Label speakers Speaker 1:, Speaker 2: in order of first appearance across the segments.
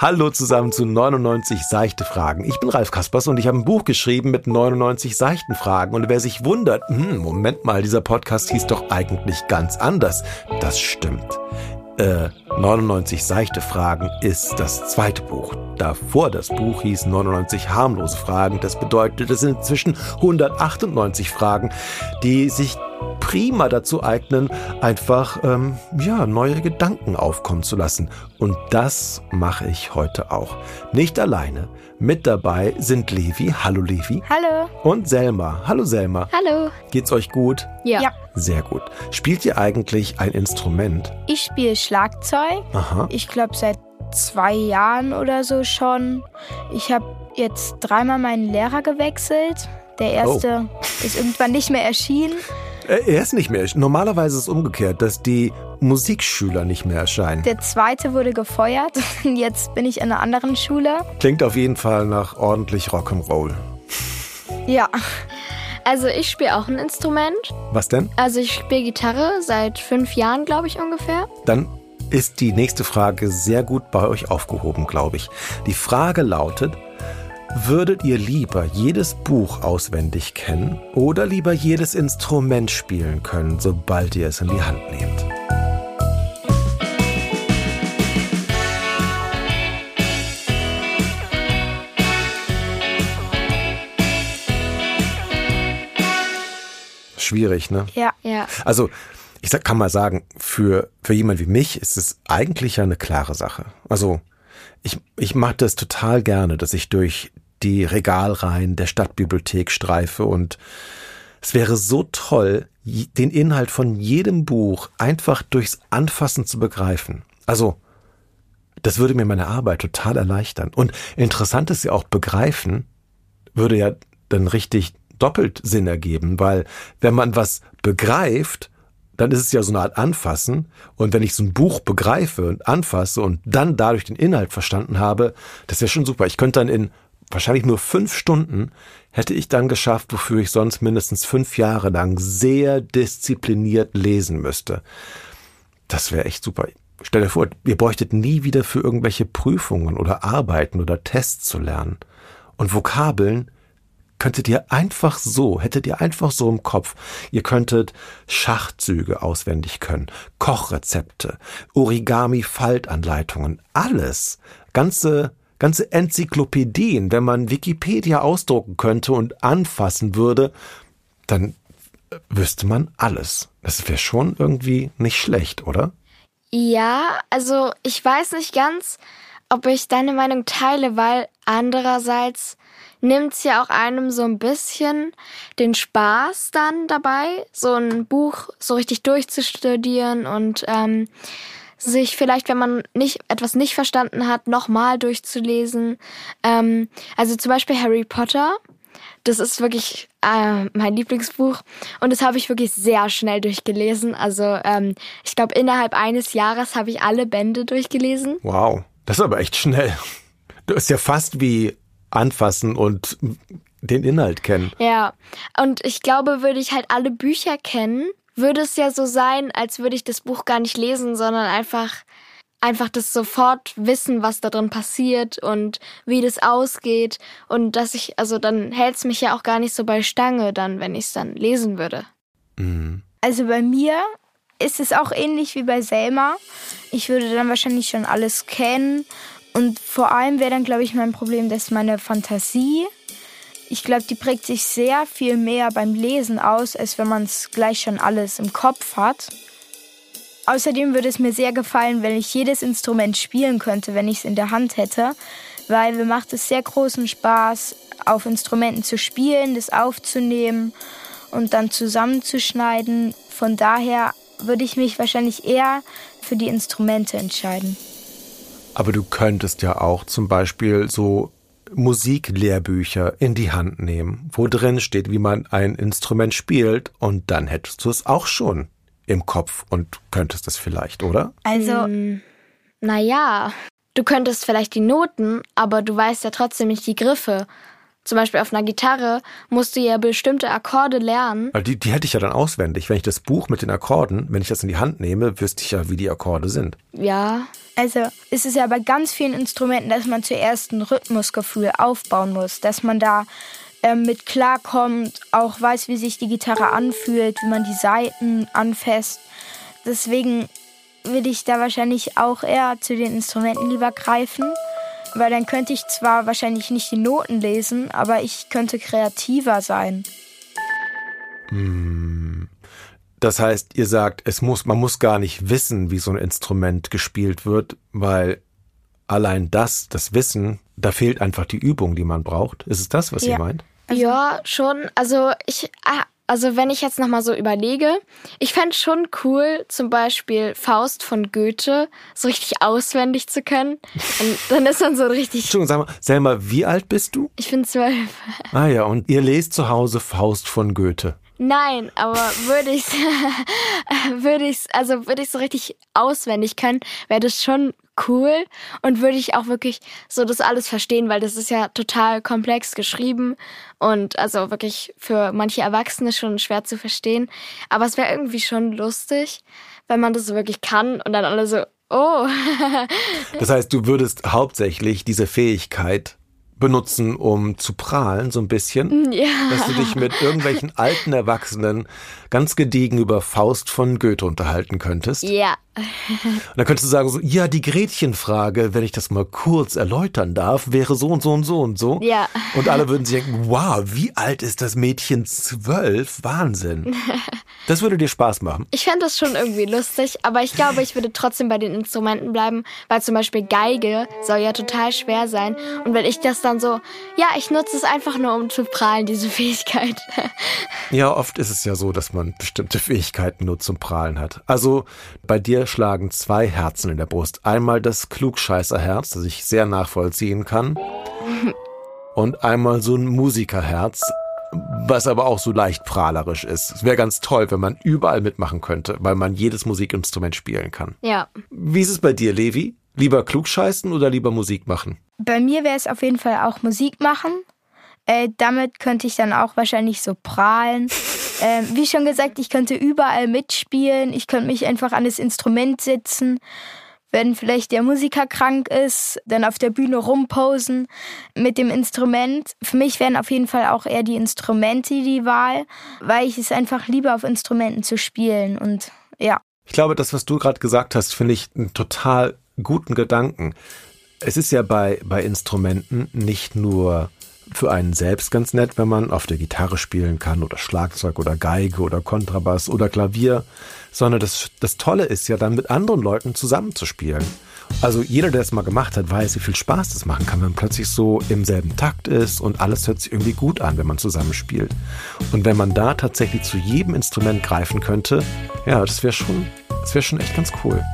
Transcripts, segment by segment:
Speaker 1: Hallo zusammen zu 99 seichte Fragen. Ich bin Ralf Kaspers und ich habe ein Buch geschrieben mit 99 seichten Fragen. Und wer sich wundert, hm, Moment mal, dieser Podcast hieß doch eigentlich ganz anders. Das stimmt. Äh, 99 seichte Fragen ist das zweite Buch. Davor das Buch hieß 99 harmlose Fragen. Das bedeutet, es sind inzwischen 198 Fragen, die sich prima dazu eignen, einfach ähm, ja neue Gedanken aufkommen zu lassen. Und das mache ich heute auch. Nicht alleine. Mit dabei sind Levi. Hallo Levi.
Speaker 2: Hallo.
Speaker 1: Und Selma. Hallo Selma.
Speaker 2: Hallo.
Speaker 1: Geht's euch gut?
Speaker 2: Ja. ja.
Speaker 1: Sehr gut. Spielt ihr eigentlich ein Instrument?
Speaker 2: Ich spiele Schlagzeug.
Speaker 1: Aha.
Speaker 2: Ich glaube seit zwei Jahren oder so schon. Ich habe jetzt dreimal meinen Lehrer gewechselt. Der erste oh. ist irgendwann nicht mehr erschienen.
Speaker 1: Äh, er ist nicht mehr. Normalerweise ist es umgekehrt, dass die Musikschüler nicht mehr erscheinen.
Speaker 2: Der zweite wurde gefeuert. Jetzt bin ich in einer anderen Schule.
Speaker 1: Klingt auf jeden Fall nach ordentlich Rock'n'Roll.
Speaker 2: Ja.
Speaker 3: Also ich spiele auch ein Instrument.
Speaker 1: Was denn?
Speaker 3: Also ich spiele Gitarre seit fünf Jahren, glaube ich ungefähr.
Speaker 1: Dann ist die nächste Frage sehr gut bei euch aufgehoben, glaube ich. Die Frage lautet, Würdet ihr lieber jedes Buch auswendig kennen oder lieber jedes Instrument spielen können, sobald ihr es in die Hand nehmt? Schwierig, ne?
Speaker 2: Ja.
Speaker 3: ja.
Speaker 1: Also, ich kann mal sagen, für, für jemand wie mich ist es eigentlich ja eine klare Sache. Also, ich, ich mache das total gerne, dass ich durch die Regalreihen der Stadtbibliothek streife und es wäre so toll, den Inhalt von jedem Buch einfach durchs Anfassen zu begreifen. Also, das würde mir meine Arbeit total erleichtern. Und interessant ist ja auch begreifen, würde ja dann richtig doppelt Sinn ergeben, weil wenn man was begreift, dann ist es ja so eine Art Anfassen. Und wenn ich so ein Buch begreife und anfasse und dann dadurch den Inhalt verstanden habe, das wäre schon super. Ich könnte dann in wahrscheinlich nur fünf Stunden hätte ich dann geschafft, wofür ich sonst mindestens fünf Jahre lang sehr diszipliniert lesen müsste. Das wäre echt super. Stell dir vor, ihr bräuchtet nie wieder für irgendwelche Prüfungen oder Arbeiten oder Tests zu lernen. Und Vokabeln könntet ihr einfach so, hättet ihr einfach so im Kopf. Ihr könntet Schachzüge auswendig können, Kochrezepte, Origami-Faltanleitungen, alles. Ganze ganze Enzyklopädien, wenn man Wikipedia ausdrucken könnte und anfassen würde, dann wüsste man alles. Das wäre schon irgendwie nicht schlecht, oder?
Speaker 3: Ja, also ich weiß nicht ganz, ob ich deine Meinung teile, weil andererseits nimmt es ja auch einem so ein bisschen den Spaß dann dabei, so ein Buch so richtig durchzustudieren und ähm, sich vielleicht, wenn man nicht etwas nicht verstanden hat, nochmal durchzulesen. Ähm, also zum Beispiel Harry Potter. Das ist wirklich äh, mein Lieblingsbuch und das habe ich wirklich sehr schnell durchgelesen. Also ähm, ich glaube, innerhalb eines Jahres habe ich alle Bände durchgelesen.
Speaker 1: Wow, das ist aber echt schnell. Du ist ja fast wie anfassen und den Inhalt kennen.
Speaker 3: Ja, und ich glaube, würde ich halt alle Bücher kennen, würde es ja so sein, als würde ich das Buch gar nicht lesen, sondern einfach einfach das sofort wissen, was da drin passiert und wie das ausgeht und dass ich also dann hält es mich ja auch gar nicht so bei Stange dann, wenn ich es dann lesen würde.
Speaker 1: Mhm.
Speaker 2: Also bei mir ist es auch ähnlich wie bei Selma. Ich würde dann wahrscheinlich schon alles kennen und vor allem wäre dann glaube ich mein Problem, dass meine Fantasie ich glaube, die prägt sich sehr viel mehr beim Lesen aus, als wenn man es gleich schon alles im Kopf hat. Außerdem würde es mir sehr gefallen, wenn ich jedes Instrument spielen könnte, wenn ich es in der Hand hätte, weil mir macht es sehr großen Spaß, auf Instrumenten zu spielen, das aufzunehmen und dann zusammenzuschneiden. Von daher würde ich mich wahrscheinlich eher für die Instrumente entscheiden.
Speaker 1: Aber du könntest ja auch zum Beispiel so Musiklehrbücher in die Hand nehmen, wo drin steht, wie man ein Instrument spielt, und dann hättest du es auch schon im Kopf und könntest es vielleicht, oder?
Speaker 2: Also,
Speaker 3: hm, naja, du könntest vielleicht die Noten, aber du weißt ja trotzdem nicht die Griffe zum Beispiel auf einer Gitarre musst du ja bestimmte Akkorde lernen.
Speaker 1: Die, die hätte ich ja dann auswendig. Wenn ich das Buch mit den Akkorden, wenn ich das in die Hand nehme, wüsste ich ja, wie die Akkorde sind.
Speaker 3: Ja.
Speaker 2: Also ist es ja bei ganz vielen Instrumenten, dass man zuerst ein Rhythmusgefühl aufbauen muss, dass man da ähm, mit klarkommt, auch weiß, wie sich die Gitarre anfühlt, wie man die Saiten anfasst. Deswegen würde ich da wahrscheinlich auch eher zu den Instrumenten lieber greifen, weil dann könnte ich zwar wahrscheinlich nicht die Noten lesen, aber ich könnte kreativer sein.
Speaker 1: Hm. Das heißt, ihr sagt, es muss, man muss gar nicht wissen, wie so ein Instrument gespielt wird, weil allein das, das Wissen, da fehlt einfach die Übung, die man braucht. Ist es das, was
Speaker 2: Ja.
Speaker 1: ihr meint?
Speaker 3: ja, schon. Also ich, ah, also wenn ich jetzt nochmal so überlege, ich fände schon cool, zum Beispiel Faust von Goethe so richtig auswendig zu können. Und dann ist man so richtig,
Speaker 1: Entschuldigung, sag mal, Selma, wie alt bist du?
Speaker 3: ich bin zwölf.
Speaker 1: Ah ja, und ihr lest zu Hause Faust von Goethe.
Speaker 3: Nein, aber würde ich würde ich also würde ich so richtig auswendig können, wäre das schon cool und würde ich auch wirklich so das alles verstehen, weil das ist ja total komplex geschrieben und also wirklich für manche Erwachsene schon schwer zu verstehen, aber es wäre irgendwie schon lustig, wenn man das so wirklich kann und dann alle so oh,
Speaker 1: Das heißt, du würdest hauptsächlich diese Fähigkeit benutzen, um zu prahlen, so ein bisschen,
Speaker 3: ja.
Speaker 1: dass du dich mit irgendwelchen alten Erwachsenen ganz gediegen über Faust von Goethe unterhalten könntest.
Speaker 3: Ja.
Speaker 1: Und dann könntest du sagen so, ja, die Gretchenfrage, wenn ich das mal kurz erläutern darf, wäre so und so und so und so.
Speaker 3: Ja.
Speaker 1: Und alle würden sich denken, wow, wie alt ist das Mädchen? Zwölf? Wahnsinn. Das würde dir Spaß machen.
Speaker 3: Ich fände das schon irgendwie lustig, aber ich glaube, ich würde trotzdem bei den Instrumenten bleiben, weil zum Beispiel Geige soll ja total schwer sein. Und wenn ich das dann so, ja, ich nutze es einfach nur, um zu prahlen, diese Fähigkeit.
Speaker 1: Ja, oft ist es ja so, dass man bestimmte Fähigkeiten nur zum Prahlen hat. Also bei dir schlagen zwei Herzen in der Brust. Einmal das Klugscheißerherz, das ich sehr nachvollziehen kann. Und einmal so ein Musikerherz, was aber auch so leicht prahlerisch ist. Es wäre ganz toll, wenn man überall mitmachen könnte, weil man jedes Musikinstrument spielen kann.
Speaker 3: ja.
Speaker 1: Wie ist es bei dir, Levi? Lieber klugscheißen oder lieber Musik machen?
Speaker 2: Bei mir wäre es auf jeden Fall auch Musik machen. Äh, damit könnte ich dann auch wahrscheinlich so prahlen. Ähm, wie schon gesagt, ich könnte überall mitspielen. Ich könnte mich einfach an das Instrument setzen. Wenn vielleicht der Musiker krank ist, dann auf der Bühne rumposen mit dem Instrument. Für mich wären auf jeden Fall auch eher die Instrumente die Wahl, weil ich es einfach liebe, auf Instrumenten zu spielen. Und ja,
Speaker 1: Ich glaube, das, was du gerade gesagt hast, finde ich einen total guten Gedanken. Es ist ja bei, bei Instrumenten nicht nur für einen selbst ganz nett, wenn man auf der Gitarre spielen kann oder Schlagzeug oder Geige oder Kontrabass oder Klavier, sondern das, das Tolle ist ja dann mit anderen Leuten zusammenzuspielen. Also jeder, der es mal gemacht hat, weiß, wie viel Spaß das machen kann, wenn man plötzlich so im selben Takt ist und alles hört sich irgendwie gut an, wenn man zusammenspielt. Und wenn man da tatsächlich zu jedem Instrument greifen könnte, ja, das wäre schon, das wäre schon echt ganz cool.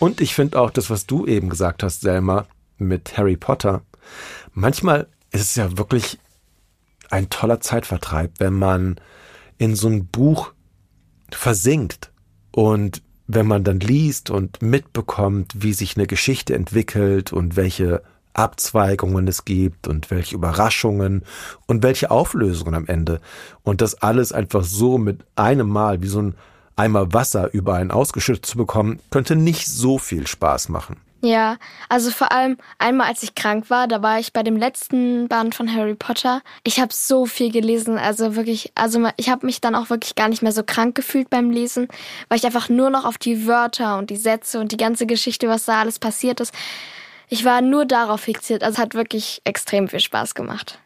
Speaker 1: Und ich finde auch das, was du eben gesagt hast, Selma, mit Harry Potter. Manchmal ist es ja wirklich ein toller Zeitvertreib, wenn man in so ein Buch versinkt und wenn man dann liest und mitbekommt, wie sich eine Geschichte entwickelt und welche Abzweigungen es gibt und welche Überraschungen und welche Auflösungen am Ende. Und das alles einfach so mit einem Mal wie so ein Eimer Wasser über einen ausgeschüttet zu bekommen, könnte nicht so viel Spaß machen.
Speaker 3: Ja, also vor allem einmal, als ich krank war, da war ich bei dem letzten Band von Harry Potter. Ich habe so viel gelesen, also wirklich, also ich habe mich dann auch wirklich gar nicht mehr so krank gefühlt beim Lesen, weil ich einfach nur noch auf die Wörter und die Sätze und die ganze Geschichte, was da alles passiert ist, ich war nur darauf fixiert. Also es hat wirklich extrem viel Spaß gemacht.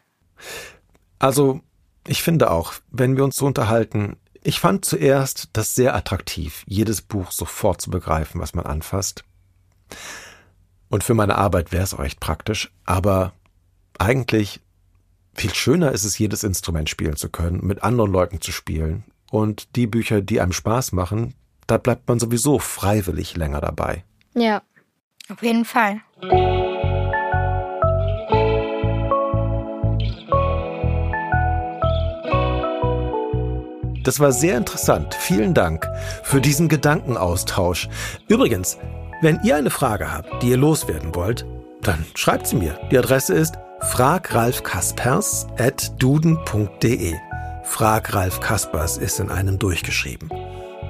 Speaker 1: Also, ich finde auch, wenn wir uns so unterhalten, ich fand zuerst das sehr attraktiv, jedes Buch sofort zu begreifen, was man anfasst. Und für meine Arbeit wäre es auch echt praktisch, aber eigentlich viel schöner ist es, jedes Instrument spielen zu können, mit anderen Leuten zu spielen. Und die Bücher, die einem Spaß machen, da bleibt man sowieso freiwillig länger dabei.
Speaker 3: Ja.
Speaker 2: auf jeden Fall.
Speaker 1: Das war sehr interessant. Vielen Dank für diesen Gedankenaustausch. Übrigens, wenn ihr eine Frage habt, die ihr loswerden wollt, dann schreibt sie mir. Die Adresse ist fragralfkaspers.duden.de. Frag Ralf Kaspers ist in einem durchgeschrieben.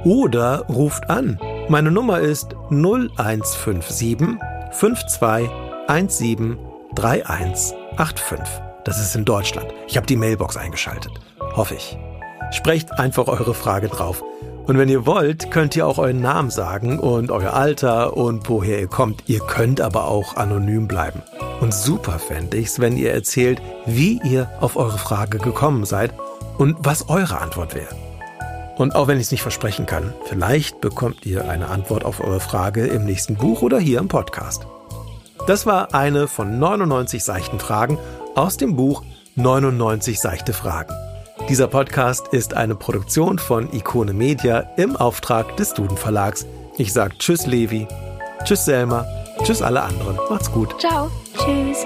Speaker 1: Oder ruft an. Meine Nummer ist 0157 5217 3185. Das ist in Deutschland. Ich habe die Mailbox eingeschaltet. Hoffe ich. Sprecht einfach eure Frage drauf. Und wenn ihr wollt, könnt ihr auch euren Namen sagen und euer Alter und woher ihr kommt. Ihr könnt aber auch anonym bleiben. Und super fände ich's, wenn ihr erzählt, wie ihr auf eure Frage gekommen seid und was eure Antwort wäre. Und auch wenn ich es nicht versprechen kann, vielleicht bekommt ihr eine Antwort auf eure Frage im nächsten Buch oder hier im Podcast. Das war eine von 99 seichten Fragen aus dem Buch 99 seichte Fragen. Dieser Podcast ist eine Produktion von Ikone Media im Auftrag des Duden Verlags. Ich sage Tschüss Levi, Tschüss Selma, Tschüss alle anderen. Macht's gut.
Speaker 3: Ciao.
Speaker 2: Tschüss.